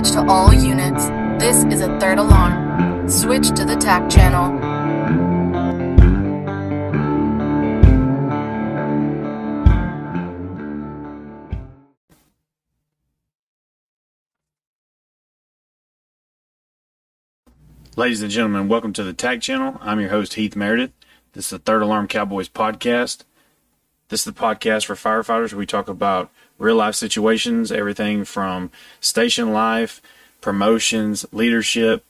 Dispatch to all units. This is a third alarm. Switch to the TAC channel. Ladies and gentlemen, welcome to the TAC channel. I'm your host, Heath Meredith. This is the Third Alarm Cowboys podcast. This is the podcast for firefighters. We talk about real life situations, everything from station life, promotions, leadership,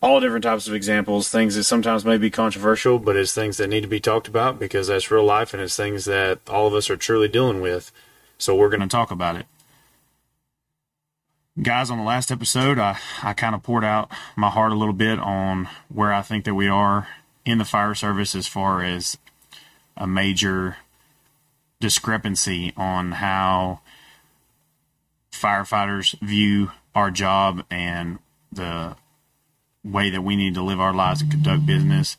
all different types of examples, things that sometimes may be controversial, but it's things that need to be talked about because that's real life and it's things that all of us are truly dealing with. So we're going to talk about it. Guys, on the last episode, I, I kind of poured out my heart a little bit on where I think that we are in the fire service as far as a major discrepancy on how firefighters view our job and the way that we need to live our lives and conduct business,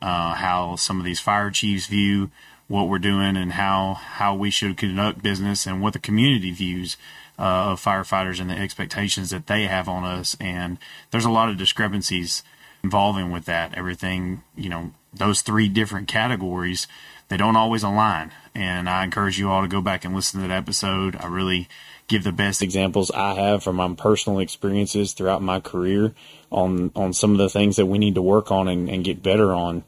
uh, how some of these fire chiefs view what we're doing and how, how we should conduct business and what the community views uh, of firefighters and the expectations that they have on us. And there's a lot of discrepancies involving with that. Everything, you know, those three different categories, they don't always align. And I encourage you all to go back and listen to that episode. I really give the best examples I have from my personal experiences throughout my career on on some of the things that we need to work on and, and get better on.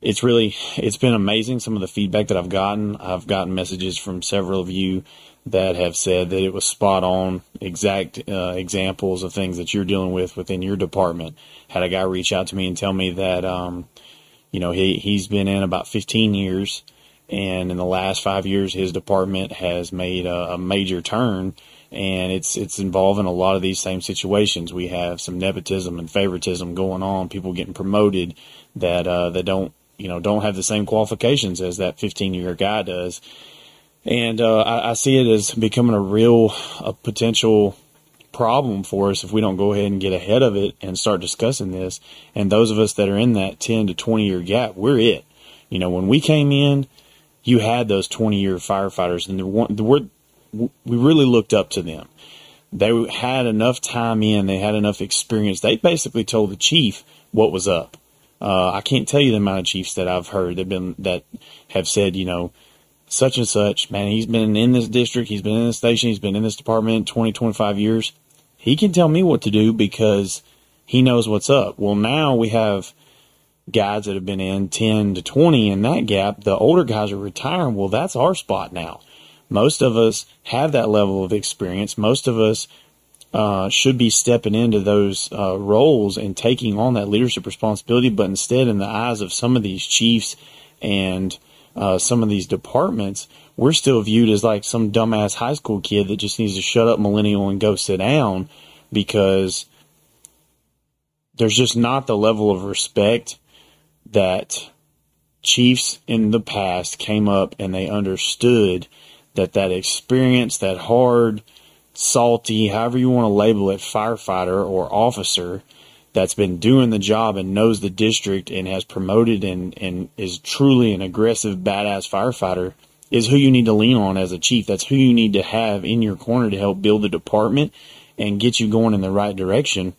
It's really it's been amazing some of the feedback that I've gotten. I've gotten messages from several of you that have said that it was spot on, exact uh, examples of things that you're dealing with within your department. Had a guy reach out to me and tell me that, um, you know, he he's been in about 15 years, and in the last five years, his department has made a, a major turn, and it's it's involving a lot of these same situations. We have some nepotism and favoritism going on, people getting promoted that uh, that don't you know don't have the same qualifications as that 15 year guy does and uh, I, I, see it as becoming a real a potential problem for us if we don't go ahead and get ahead of it and start discussing this. And those of us that are in that 10 to 20 year gap, we're it. You know, when we came in, you had those 20 year firefighters, and the, word, we really looked up to them. They had enough time in, they had enough experience. They basically told the chief what was up. Uh, I can't tell you the amount of chiefs that I've heard that been that have said, you know, such and such, man, he's been in this district, he's been in this station, he's been in this department 20, 25 years. He can tell me what to do because he knows what's up. Well, now we have guys that have been in 10 to 20 in that gap. The older guys are retiring. Well, that's our spot now. Most of us have that level of experience. Most of us uh, should be stepping into those uh, roles and taking on that leadership responsibility. But instead, in the eyes of some of these chiefs and uh, some of these departments, we're still viewed as like some dumbass high school kid that just needs to shut up millennial and go sit down because there's just not the level of respect that chiefs in the past came up and they understood that that experience, that hard, salty, however you want to label it, firefighter or officer that's been doing the job and knows the district and has promoted and, and is truly an aggressive, badass firefighter is who you need to lean on as a chief. That's who you need to have in your corner to help build the department and get you going in the right direction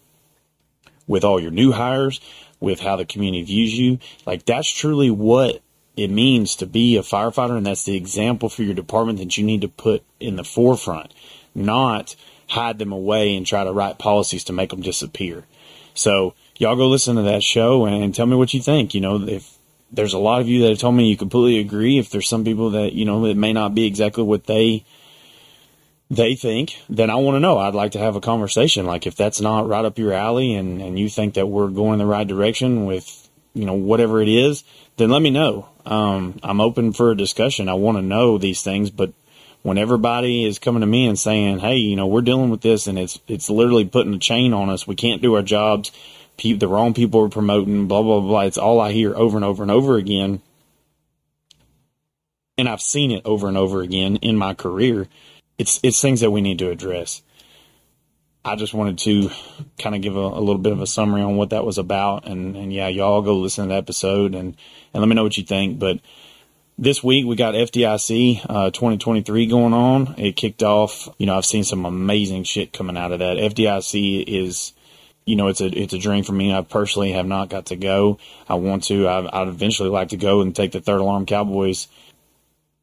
with all your new hires, with how the community views you. Like that's truly what it means to be a firefighter. And that's the example for your department that you need to put in the forefront, not hide them away and try to write policies to make them disappear. So y'all go listen to that show and tell me what you think. You know, if there's a lot of you that have told me you completely agree, if there's some people that, you know, it may not be exactly what they they think, then I want to know. I'd like to have a conversation. Like if that's not right up your alley and, and you think that we're going in the right direction with, you know, whatever it is, then let me know. Um, I'm open for a discussion. I want to know these things, but when everybody is coming to me and saying, "Hey, you know, we're dealing with this, and it's it's literally putting a chain on us. We can't do our jobs. the wrong people are promoting. Blah blah blah." It's all I hear over and over and over again, and I've seen it over and over again in my career. It's it's things that we need to address. I just wanted to kind of give a, a, little bit of a summary on what that was about, and and yeah, y'all go listen to the episode and and let me know what you think, but this week we got FDIC uh, 2023 going on. It kicked off. You know, I've seen some amazing shit coming out of that. FDIC is, you know, it's a it's a dream for me. I personally have not got to go. I want to. I, I'd eventually like to go and take the Third Alarm Cowboys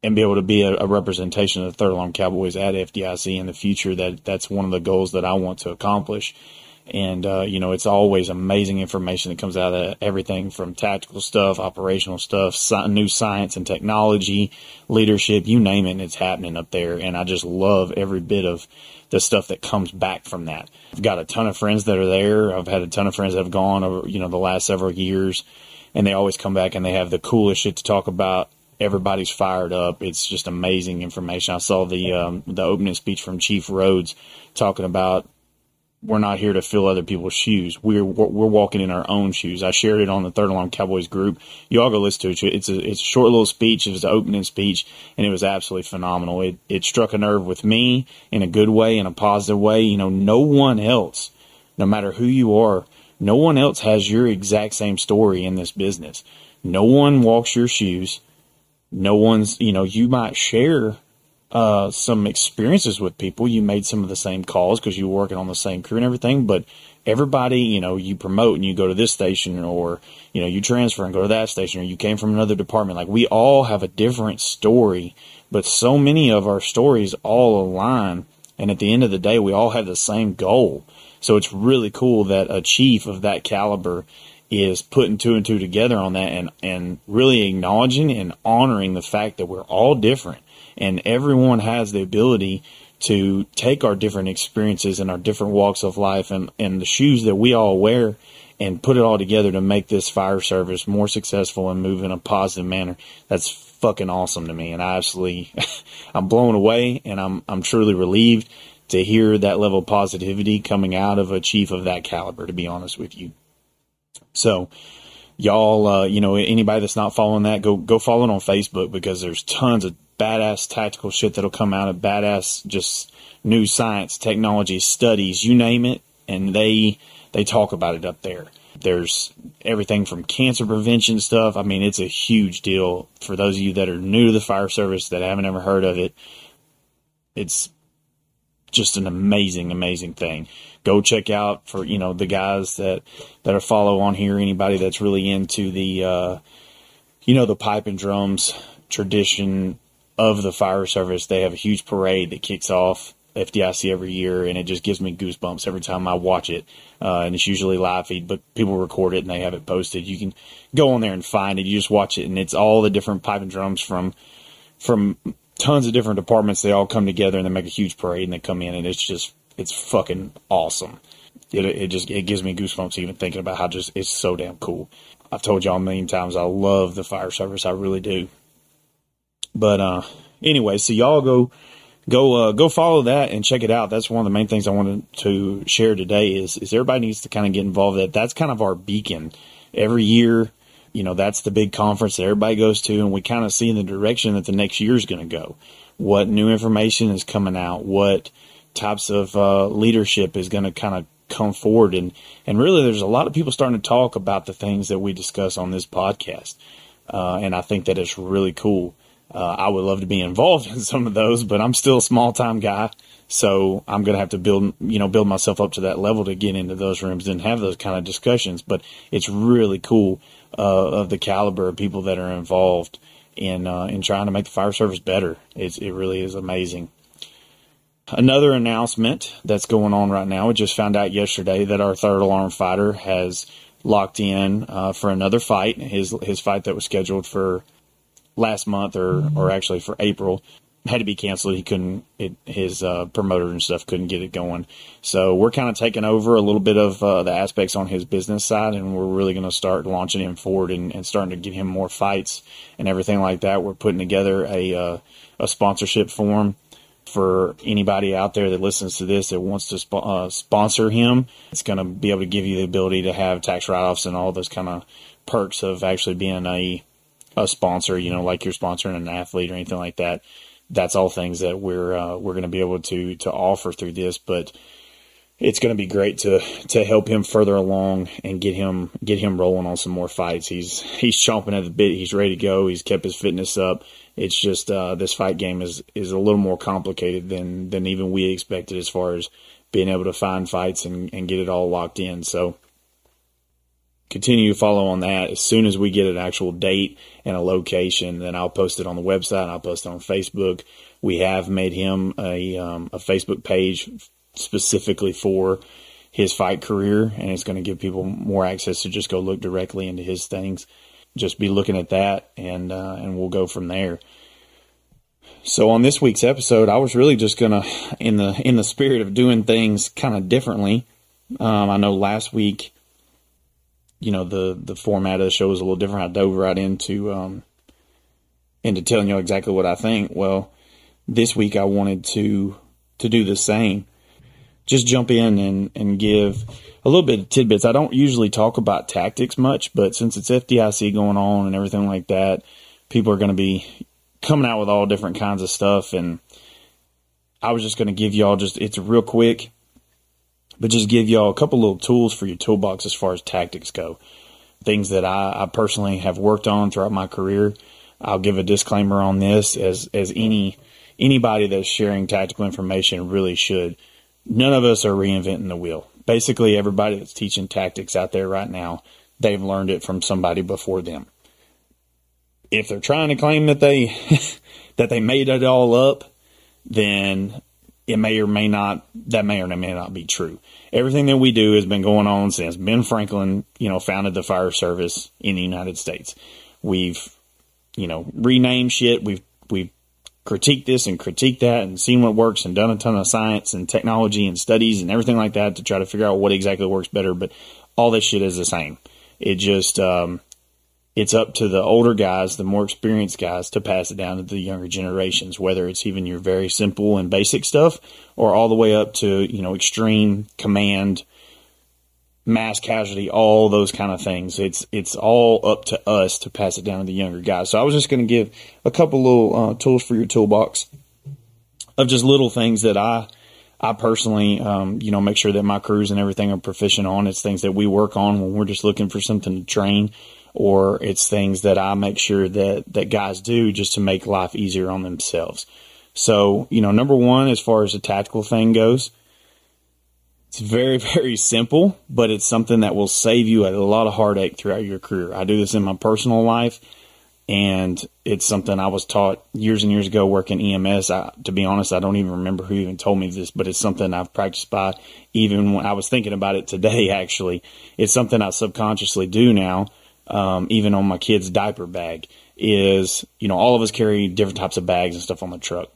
and be able to be a, a, representation of the Third Alarm Cowboys at FDIC in the future. That that's one of the goals that I want to accomplish. And, uh, you know, it's always amazing information that comes out of everything from tactical stuff, operational stuff, new science and technology, leadership, you name it, it's happening up there. And I just love every bit of the stuff that comes back from that. I've got a ton of friends that are there. I've had a ton of friends that have gone over, you know, the last several years and they always come back and they have the coolest shit to talk about. Everybody's fired up. It's just amazing information. I saw the, um, the opening speech from Chief Rhodes talking about we're not here to fill other people's shoes. We're we're walking in our own shoes. I shared it on the Third Alarm Cowboys group. You all go listen to it. It's a it's a short little speech. It was an opening speech, and it was absolutely phenomenal. It it struck a nerve with me in a good way, in a positive way. You know, no one else, no matter who you are, no one else has your exact same story in this business. No one walks your shoes. No one's you know you might share uh, some experiences with people. You made some of the same calls because you were working on the same crew and everything, but everybody, you know, you promote and you go to this station or, you know, you transfer and go to that station or you came from another department. Like we all have a different story, but so many of our stories all align. And at the end of the day, we all have the same goal. So it's really cool that a chief of that caliber is putting two and two together on that and, and really acknowledging and honoring the fact that we're all different and everyone has the ability to take our different experiences and our different walks of life and, and the shoes that we all wear and put it all together to make this fire service more successful and move in a positive manner. That's fucking awesome to me. And I absolutely, I'm blown away and I'm, I'm truly relieved to hear that level of positivity coming out of a chief of that caliber, to be honest with you. So, y'all, uh, you know, anybody that's not following that, go, go follow it on Facebook because there's tons of badass tactical shit that'll come out of badass just new science, technology, studies, you name it, and they they talk about it up there. There's everything from cancer prevention stuff. I mean, it's a huge deal for those of you that are new to the fire service that haven't ever heard of it. It's just an amazing, amazing thing. Go check out for you know the guys that that are follow on here. Anybody that's really into the uh, you know the pipe and drums tradition of the fire service. They have a huge parade that kicks off FDIC every year, and it just gives me goosebumps every time I watch it. Uh, and it's usually live feed, but people record it and they have it posted. You can go on there and find it. You just watch it, and it's all the different pipe and drums from from tons of different departments. They all come together and they make a huge parade and they come in, and it's just it's fucking awesome. It, it just it gives me goosebumps even thinking about how just it's so damn cool. I've told y'all a million times I love the fire service. I really do. But uh, anyway, so y'all go go uh, go follow that and check it out. That's one of the main things I wanted to share today. Is is everybody needs to kind of get involved. That that's kind of our beacon every year. You know, that's the big conference that everybody goes to, and we kind of see in the direction that the next year is going to go. What new information is coming out? What types of uh, leadership is going to kind of come forward? And and really, there's a lot of people starting to talk about the things that we discuss on this podcast, uh, and I think that it's really cool. Uh, I would love to be involved in some of those, but I'm still a small time guy. So I'm going to have to build, you know, build myself up to that level to get into those rooms and have those kind of discussions. But it's really cool, uh, of the caliber of people that are involved in, uh, in trying to make the fire service better. It's, it really is amazing. Another announcement that's going on right now. We just found out yesterday that our third alarm fighter has locked in, uh, for another fight. His, his fight that was scheduled for, last month or, or actually for April had to be canceled. He couldn't, it, his uh, promoter and stuff couldn't get it going. So we're kind of taking over a little bit of uh, the aspects on his business side, and we're really going to start launching him forward and, and, starting to give him more fights and everything like that. We're putting together a uh, a sponsorship form for anybody out there that listens to this that wants to sp- uh, sponsor him. It's going to be able to give you the ability to have tax write offs and all those kind of perks of actually being a a sponsor, you know, like you're sponsoring an athlete or anything like that. That's all things that we're uh, we're going to be able to to offer through this. But it's going to be great to to help him further along and get him get him rolling on some more fights. He's he's chomping at the bit. He's ready to go. He's kept his fitness up. It's just uh, this fight game is is a little more complicated than than even we expected as far as being able to find fights and, and get it all locked in. So continue to follow on that. As soon as we get an actual date and a location, then I'll post it on the website. I'll post it on Facebook. We have made him a um, a Facebook page specifically for his fight career, and it's going to give people more access to just go look directly into his things. Just be looking at that, and uh, and we'll go from there. So on this week's episode, I was really just gonna, in the in the spirit of doing things kind of differently. Um, I know last week, you know, the the format of the show was a little different. I dove right into um, into telling you exactly what I think. Well, this week I wanted to to do the same just jump in and, and give a little bit of tidbits. I don't usually talk about tactics much, but since it's FDIC going on and everything like that, people are going to be coming out with all different kinds of stuff. And I was just going to give y'all just, it's real quick, but just give y'all a couple little tools for your toolbox as far as tactics go. Things that I, I personally have worked on throughout my career. I'll give a disclaimer on this as, as any, anybody that's sharing tactical information really should none of us are reinventing the wheel. Basically, everybody that's teaching tactics out there right now, they've learned it from somebody before them. If they're trying to claim that they that they made it all up, then it may or may not that may or may not be true. Everything that we do has been going on since Ben Franklin, you know, founded the fire service in the United States. We've, you know, renamed shit. We've we've critique this and critique that and seen what works and done a ton of science and technology and studies and everything like that to try to figure out what exactly works better. But all this shit is the same. It just, um, it's up to the older guys, the more experienced guys to pass it down to the younger generations, whether it's even your very simple and basic stuff or all the way up to, you know, extreme command, mass casualty, all those kind of things. It's it's all up to us to pass it down to the younger guys. So I was just going to give a couple little uh, tools for your toolbox of just little things that I I personally um, you know make sure that my crews and everything are proficient on. It's things that we work on when we're just looking for something to train. Or it's things that I make sure that, that guys do just to make life easier on themselves. So, you know, number one, as far as the tactical thing goes, it's very, very simple, but it's something that will save you a lot of heartache throughout your career. I do this in my personal life, and it's something I was taught years and years ago working EMS. I, to be honest, I don't even remember who even told me this, but it's something I've practiced by even when I was thinking about it today, actually. It's something I subconsciously do now, um, even on my kid's diaper bag, is, you know, all of us carry different types of bags and stuff on the truck.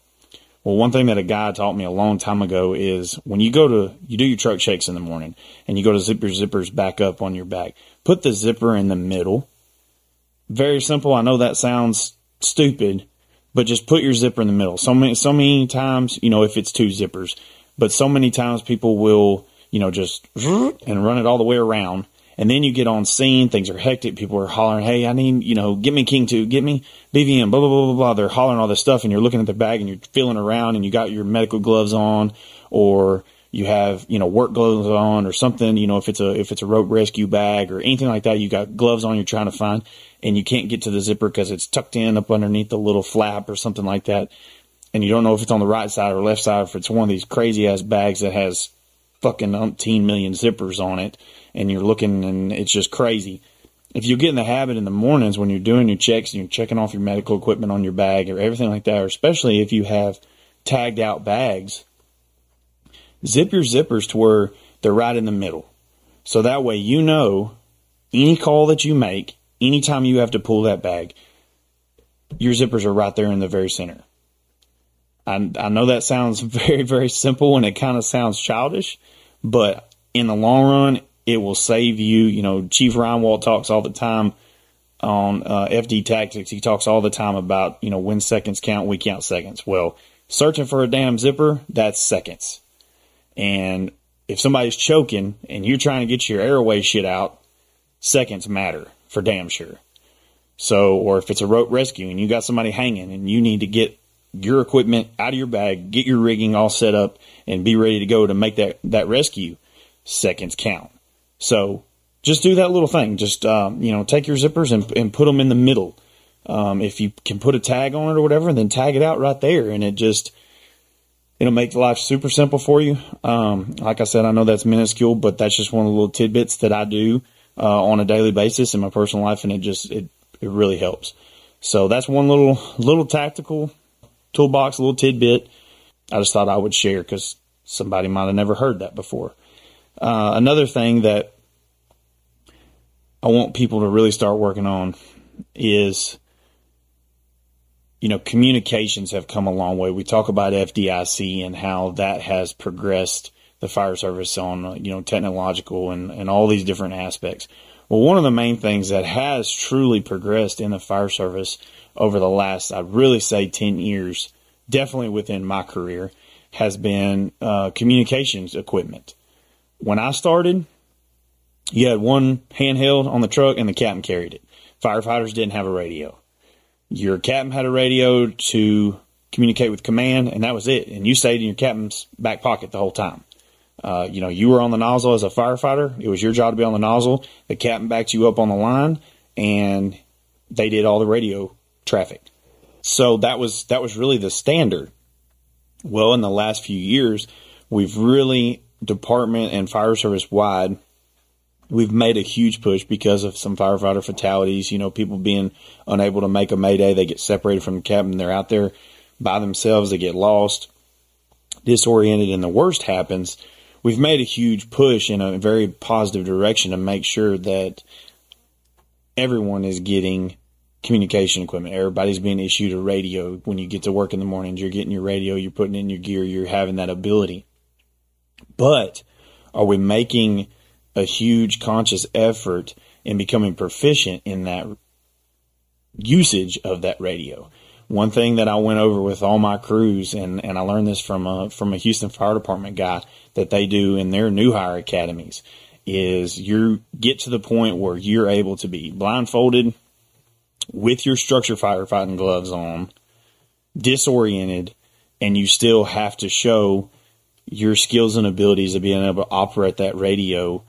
Well, one thing that a guy taught me a long time ago is when you go to, you do your truck shakes in the morning and you go to zip your zippers back up on your back, put the zipper in the middle. Very simple. I know that sounds stupid, but just put your zipper in the middle. So many, so many times, you know, if it's two zippers, but so many times people will, you know, just and run it all the way around and then you get on scene, things are hectic. People are hollering, Hey, I need, you know, get me King 2, get me BVM, blah, blah, blah, blah, blah. They're hollering all this stuff and you're looking at the bag and you're feeling around and you got your medical gloves on or you have, you know, work gloves on or something, you know, if it's a, if it's a rope rescue bag or anything like that, you got gloves on you're trying to find and you can't get to the zipper because it's tucked in up underneath the little flap or something like that. And you don't know if it's on the right side or left side, if it's one of these crazy ass bags that has fucking umpteen million zippers on it and you're looking and it's just crazy. If you get in the habit in the mornings when you're doing your checks and you're checking off your medical equipment on your bag or everything like that, or especially if you have tagged out bags, zip your zippers to where they're right in the middle. So that way you know any call that you make, anytime you have to pull that bag, your zippers are right there in the very center. I, I know that sounds very, very simple and it kind of sounds childish, but in the long run, it will save you. You know, Chief Reinwald talks all the time on uh, FD tactics. He talks all the time about, you know, when seconds count, we count seconds. Well, searching for a damn zipper, that's seconds. And if somebody's choking and you're trying to get your airway shit out, seconds matter for damn sure. So, or if it's a rope rescue and you got somebody hanging and you need to get your equipment out of your bag, get your rigging all set up, and be ready to go to make that, that rescue, seconds count. So just do that little thing. Just, um, you know, take your zippers and, and put them in the middle. Um, if you can put a tag on it or whatever, and then tag it out right there. And it just, it'll make life super simple for you. Um, like I said, I know that's minuscule, but that's just one of the little tidbits that I do, uh, on a daily basis in my personal life. And it just, it, it really helps. So that's one little, little tactical toolbox, little tidbit. I just thought I would share because somebody might have never heard that before. Uh, another thing that I want people to really start working on is, you know, communications have come a long way. We talk about FDIC and how that has progressed the fire service on, you know, technological and, and all these different aspects. Well, one of the main things that has truly progressed in the fire service over the last, I'd really say 10 years, definitely within my career, has been uh, communications equipment. When I started, you had one handheld on the truck and the captain carried it. Firefighters didn't have a radio. Your captain had a radio to communicate with command, and that was it. And you stayed in your captain's back pocket the whole time. Uh, you know, you were on the nozzle as a firefighter. It was your job to be on the nozzle. The captain backed you up on the line, and they did all the radio traffic. So that was that was really the standard. Well, in the last few years, we've really department and fire service wide we've made a huge push because of some firefighter fatalities. You know, people being unable to make a mayday, they get separated from the cabin, they're out there by themselves, they get lost, disoriented, and the worst happens. We've made a huge push in a very positive direction to make sure that everyone is getting communication equipment. Everybody's being issued a radio. When you get to work in the mornings, you're getting your radio, you're putting in your gear, you're having that ability. But are we making a huge conscious effort in becoming proficient in that usage of that radio. One thing that I went over with all my crews, and, and I learned this from a, from a Houston Fire Department guy that they do in their new hire academies, is you get to the point where you're able to be blindfolded with your structure firefighting gloves on, disoriented, and you still have to show your skills and abilities of being able to operate that radio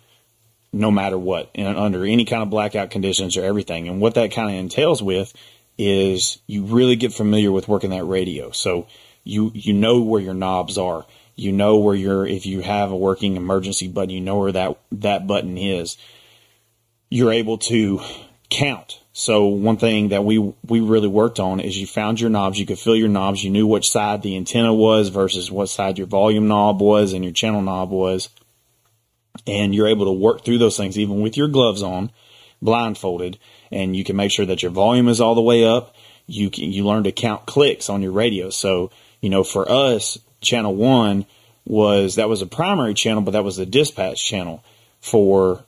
no matter what, and under any kind of blackout conditions or everything. And what that kind of entails with is you really get familiar with working that radio. So you you know where your knobs are. You know where your if you have a working emergency button, you know where that that button is. You're able to count. So one thing that we we really worked on is you found your knobs, you could feel your knobs, you knew which side the antenna was versus what side your volume knob was and your channel knob was and you're able to work through those things even with your gloves on, blindfolded, and you can make sure that your volume is all the way up. You can, you learn to count clicks on your radio. So, you know, for us, channel one was, that was a primary channel, but that was the dispatch channel for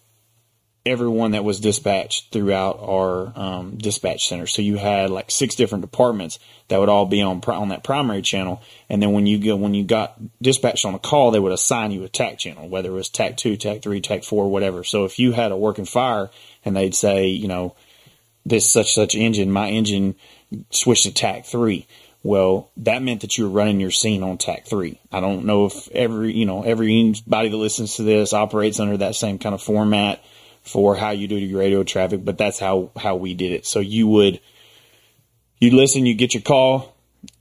everyone that was dispatched throughout our um, dispatch center. So you had like six different departments that would all be on on that primary channel. And then when you go when you got dispatched on a call, they would assign you a TAC channel, whether it was TAC two, TAC three, TAC four, whatever. So if you had a working fire and they'd say, you know, this such such engine, my engine switched to TAC three. Well, that meant that you were running your scene on TAC three. I don't know if every you know everybody that listens to this operates under that same kind of format for how you do your radio traffic, but that's how, how we did it. So you would, you'd listen, you get your call,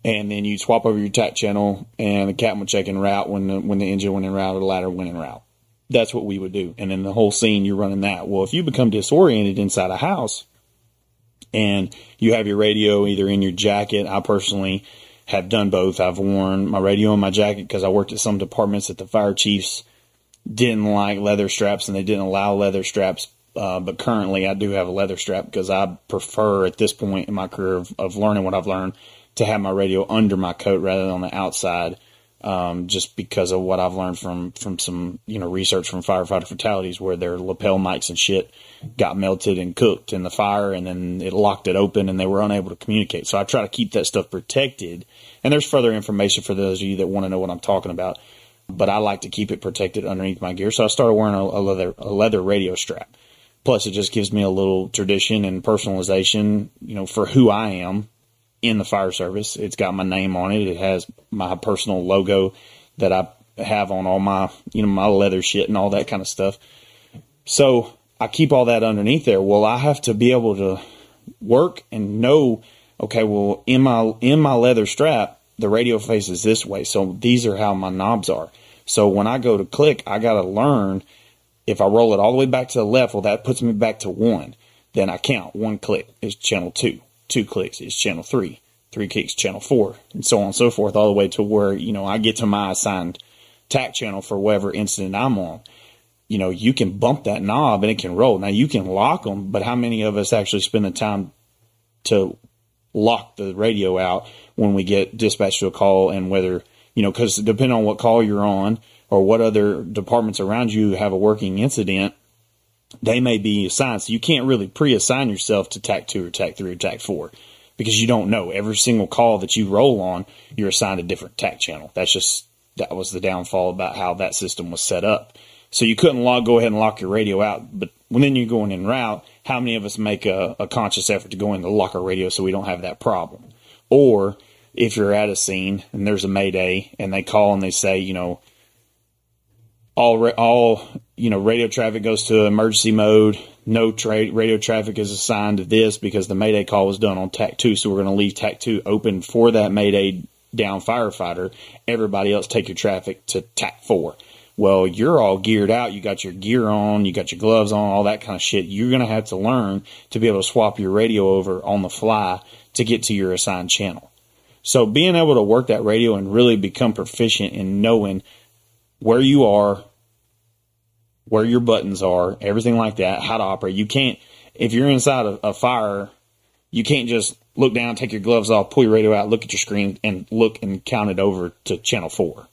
and then you swap over your TAC channel, and the captain would check in route when the, when the engine went in route or the ladder went in route. That's what we would do. And then the whole scene, you're running that. Well, if you become disoriented inside a house and you have your radio either in your jacket, I personally have done both. I've worn my radio in my jacket because I worked at some departments that the fire chiefs didn't like leather straps and they didn't allow leather straps. Uh, but currently, I do have a leather strap because I prefer at this point in my career of, of, learning what I've learned to have my radio under my coat rather than on the outside. Um, just because of what I've learned from from some you know research from firefighter fatalities where their lapel mics and shit got melted and cooked in the fire and then it locked it open and they were unable to communicate. So I try to keep that stuff protected. And there's further information for those of you that want to know what I'm talking about but I like to keep it protected underneath my gear. So I started wearing a, a leather a leather radio strap. Plus, it just gives me a little tradition and personalization, you know, for who I am in the fire service. It's got my name on it. It has my personal logo that I have on all my, you know, my leather shit and all that kind of stuff. So I keep all that underneath there. Well, I have to be able to work and know, okay, well, in my, in my leather strap, the radio faces this way. So these are how my knobs are. So when I go to click, I got to learn if I roll it all the way back to the left, well, that puts me back to one. Then I count. One click is channel two. Two clicks is channel three. Three clicks, channel four, and so on and so forth, all the way to where, you know, I get to my assigned TAC channel for whatever incident I'm on. You know, you can bump that knob and it can roll. Now you can lock them, but how many of us actually spend the time to lock the radio out when we get dispatched to a call and whether, you know, because depending on what call you're on or what other departments around you have a working incident, they may be assigned. So you can't really pre-assign yourself to TAC two or TAC three or TAC four because you don't know every single call that you roll on, you're assigned a different TAC channel. That's just, that was the downfall about how that system was set up. So you couldn't log, go ahead and lock your radio out. But when then you're going in route, how many of us make a, a conscious effort to go in to lock our radio so we don't have that problem? Or if you're at a scene and there's a mayday and they call and they say, you know, all all you know radio traffic goes to emergency mode. No tra- radio traffic is assigned to this because the mayday call was done on TAC two, so we're going to leave TAC two open for that mayday down firefighter. Everybody else take your traffic to TAC four. Well, you're all geared out. You got your gear on, you got your gloves on, all that kind of shit. You're going to have to learn to be able to swap your radio over on the fly to get to your assigned channel. So being able to work that radio and really become proficient in knowing where you are, where your buttons are, everything like that, how to operate. You can't, if you're inside a, a fire, you can't just look down, take your gloves off, pull your radio out, look at your screen, and look and count it over to channel four.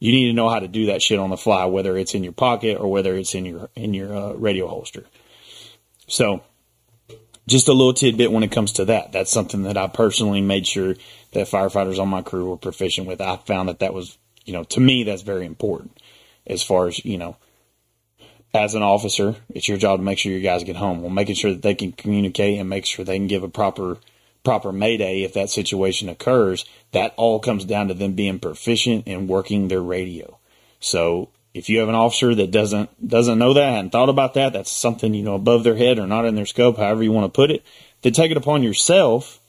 You need to know how to do that shit on the fly, whether it's in your pocket or whether it's in your in your uh, radio holster. So, just a little tidbit when it comes to that. That's something that I personally made sure that firefighters on my crew were proficient with. I found that that was you know, to me, that's very important as far as, you know, as an officer, it's your job to make sure your guys get home. Well, making sure that they can communicate and make sure they can give a proper, proper mayday if that situation occurs. That all comes down to them being proficient in working their radio. So if you have an officer that doesn't, doesn't know that, hadn't thought about that, that's something, you know, above their head or not in their scope, however you want to put it, then take it upon yourself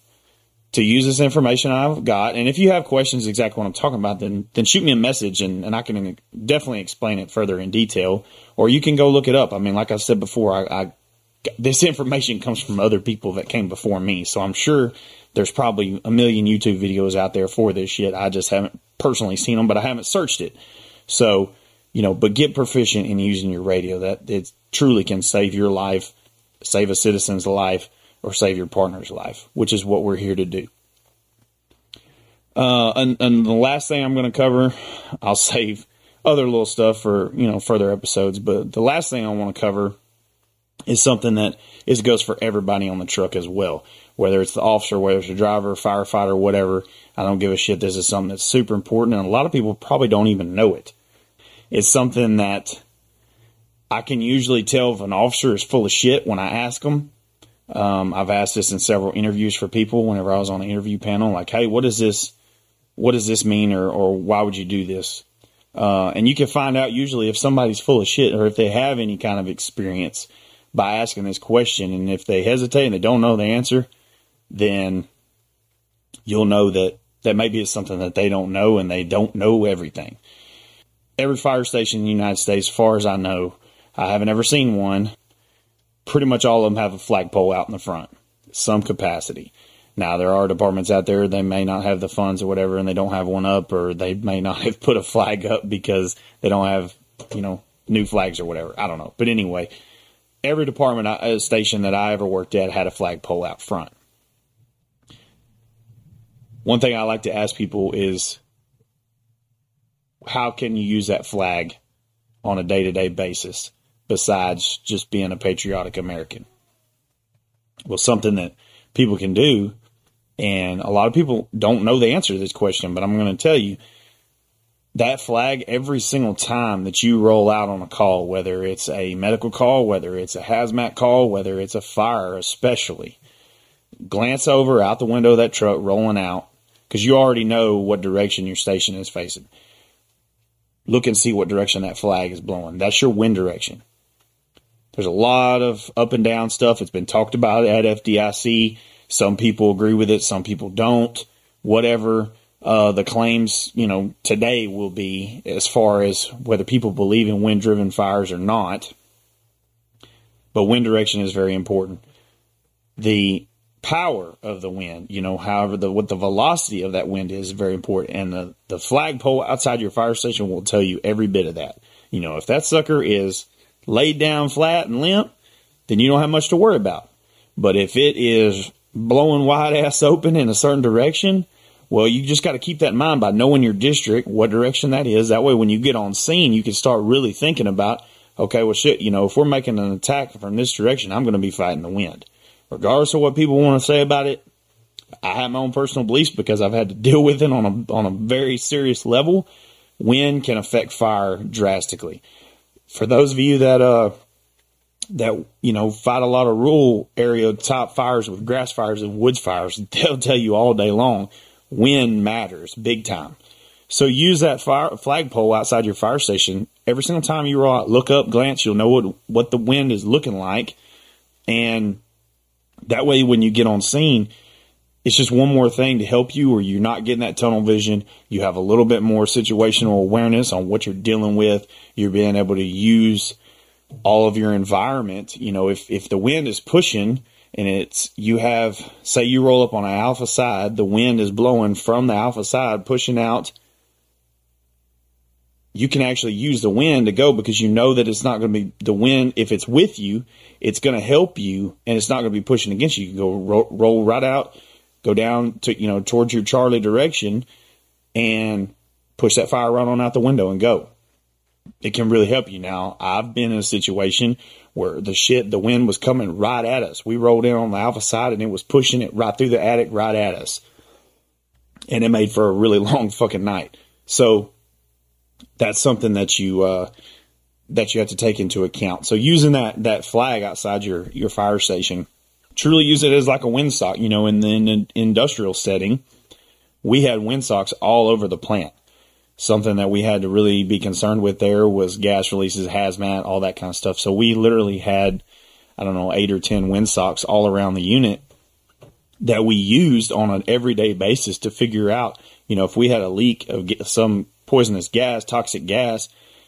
to use this information I've got. And if you have questions exactly what I'm talking about, then then shoot me a message and, and I can definitely explain it further in detail. Or you can go look it up. I mean, like I said before, I, I this information comes from other people that came before me. So I'm sure there's probably a million YouTube videos out there for this shit. I just haven't personally seen them, but I haven't searched it. So, you know, but get proficient in using your radio. That it truly can save your life, save a citizen's life or save your partner's life, which is what we're here to do. Uh, and, and the last thing I'm going to cover, I'll save other little stuff for, you know, further episodes, but the last thing I want to cover is something that is goes for everybody on the truck as well. Whether it's the officer, whether it's the driver, firefighter, whatever, I don't give a shit. This is something that's super important, and a lot of people probably don't even know it. It's something that I can usually tell if an officer is full of shit when I ask them, um, I've asked this in several interviews for people whenever I was on an interview panel, like, hey, what does this, what does this mean, or or why would you do this? Uh, and you can find out usually if somebody's full of shit or if they have any kind of experience by asking this question. And if they hesitate and they don't know the answer, then you'll know that that maybe it's something that they don't know and they don't know everything. Every fire station in the United States, as far as I know, I haven't ever seen one pretty much all of them have a flagpole out in the front, some capacity. Now there are departments out there they may not have the funds or whatever, and they don't have one up, or they may not have put a flag up because they don't have you know new flags or whatever. I don't know, but anyway, every department uh, station that I ever worked at had a flagpole out front. One thing I like to ask people is, how can you use that flag on a day to day basis? besides just being a patriotic American? Well, something that people can do, and a lot of people don't know the answer to this question, but I'm going to tell you that flag every single time that you roll out on a call, whether it's a medical call, whether it's a hazmat call, whether it's a fire, especially, glance over out the window of that truck rolling out because you already know what direction your station is facing. Look and see what direction that flag is blowing. That's your wind direction. There's a lot of up and down stuff. It's been talked about at FDIC. Some people agree with it, some people don't. Whatever uh, the claims, you know, today will be as far as whether people believe in wind driven fires or not. But wind direction is very important. The power of the wind, you know, however, the, what the velocity of that wind is very important. And the, the flagpole outside your fire station will tell you every bit of that. You know, if that sucker is laid down flat and limp, then you don't have much to worry about. But if it is blowing wide ass open in a certain direction, well, you just got to keep that in mind by knowing your district, what direction that is. That way, when you get on scene, you can start really thinking about, okay, well, shit, you know, if we're making an attack from this direction, I'm going to be fighting the wind. Regardless of what people want to say about it, I have my own personal beliefs because I've had to deal with it on a on a very serious level. Wind can affect fire drastically. For those of you that uh that you know fight a lot of rural area top fires with grass fires and woods fires, they'll tell you all day long wind matters big time. So use that fire flagpole outside your fire station every single time you roll out. Look up, glance. You'll know what what the wind is looking like, and that way when you get on scene, it's just one more thing to help you, or you're not getting that tunnel vision. You have a little bit more situational awareness on what you're dealing with. You're being able to use all of your environment. You know, if if the wind is pushing and it's you have say you roll up on an alpha side, the wind is blowing from the alpha side, pushing out. You can actually use the wind to go because you know that it's not going to be the wind. If it's with you, it's going to help you, and it's not going to be pushing against you. You can go roll, roll right out, go down to you know towards your Charlie direction, and push that fire right on out the window and go. It can really help you. Now, I've been in a situation where the shit, the wind was coming right at us. We rolled in on the alpha side and it was pushing it right through the attic, right at us. And it made for a really long fucking night. So that's something that you, uh, that you have to take into account. So using that, that flag outside your, your fire station, truly use it as like a windsock, you know, in the in industrial setting, we had windsocks all over the plant something that we had to really be concerned with there was gas releases, hazmat, all that kind of stuff. So we literally had, I don't know, eight or 10 windsocks all around the unit that we used on an everyday basis to figure out, you know, if we had a leak of some poisonous gas, toxic gas,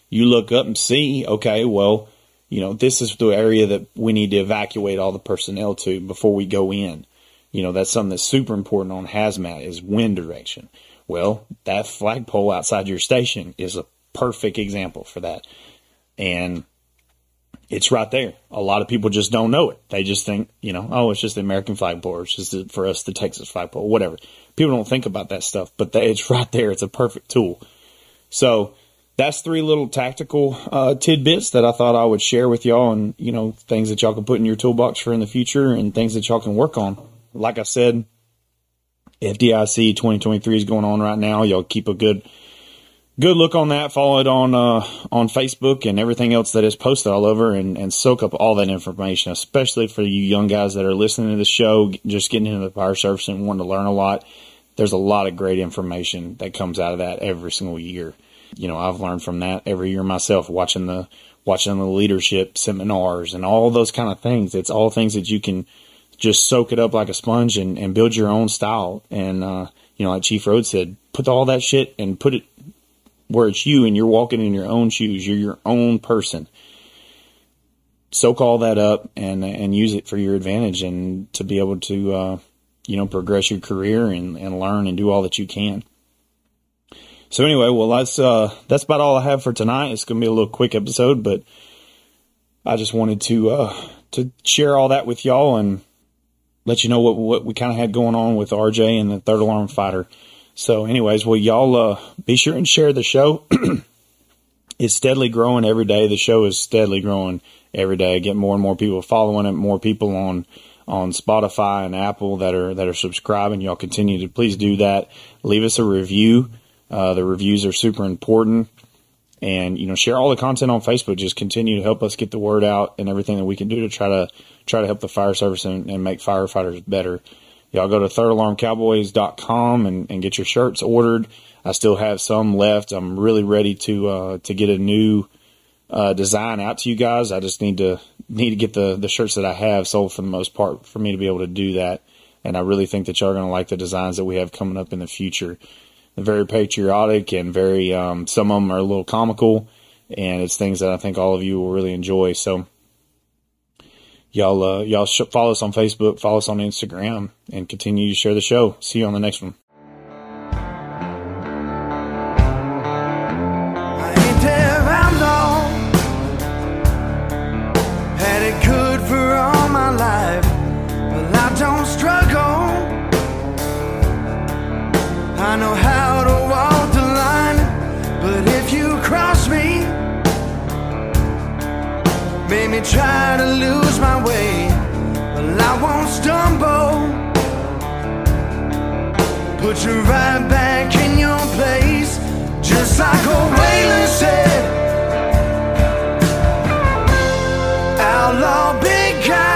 you look up and see, okay, well, you know, this is the area that we need to evacuate all the personnel to before we go in. You know, that's something that's super important on hazmat is wind direction. Well, that flagpole outside your station is a perfect example for that. And it's right there. A lot of people just don't know it. They just think, you know, oh, it's just the American flagpole, it's just for us the Texas flagpole, whatever. People don't think about that stuff, but it's right there. It's a perfect tool. So that's three little tactical uh, tidbits that I thought I would share with y'all, and you know, things that y'all can put in your toolbox for in the future, and things that y'all can work on. Like I said, FDIC 2023 is going on right now. Y'all keep a good good look on that. Follow it on uh, on Facebook and everything else that is posted all over, and, and soak up all that information, especially for you young guys that are listening to the show, just getting into the fire service and wanting to learn a lot. There's a lot of great information that comes out of that every single year. You know, I've learned from that every year myself, watching the watching the leadership seminars and all those kind of things. It's all things that you can just soak it up like a sponge and, and build your own style. And, uh, you know, like Chief Rhodes said, put all that shit and put it where it's you and you're walking in your own shoes. You're your own person. Soak all that up and, and use it for your advantage and to be able to, uh, you know, progress your career and, and learn and do all that you can. So anyway, well, that's, uh, that's about all I have for tonight. It's going to be a little quick episode, but I just wanted to, uh, to share all that with y'all and, let you know what what we kind of had going on with RJ and the third alarm fighter. So, anyways, well, y'all uh, be sure and share the show. it's steadily growing every day. The show is steadily growing every day. Get more and more people following it, more people on on Spotify and Apple that are that are subscribing. Y'all continue to please do that. Leave us a review. Uh, the reviews are super important. And you know share all the content on Facebook. Just continue to help us get the word out and everything that we can do to try to try to help the fire service and, and make firefighters better. Y'all go to thirdalarmcowboys.com and, and get your shirts ordered. I still have some left. I'm really ready to uh, to get a new uh, design out to you guys. I just need to need to get the the shirts that I have sold for the most part for me to be able to do that. And I really think that y'all are going to like the designs that we have coming up in the future. Very patriotic and very um, some of them are a little comical, and it's things that I think all of you will really enjoy. So y'all uh, y'all follow us on Facebook, follow us on Instagram, and continue to share the show. See you on the next one. made me try to lose my way. Well, I won't stumble. Put you right back in your place, just like a Waylon said. Outlaw big guy.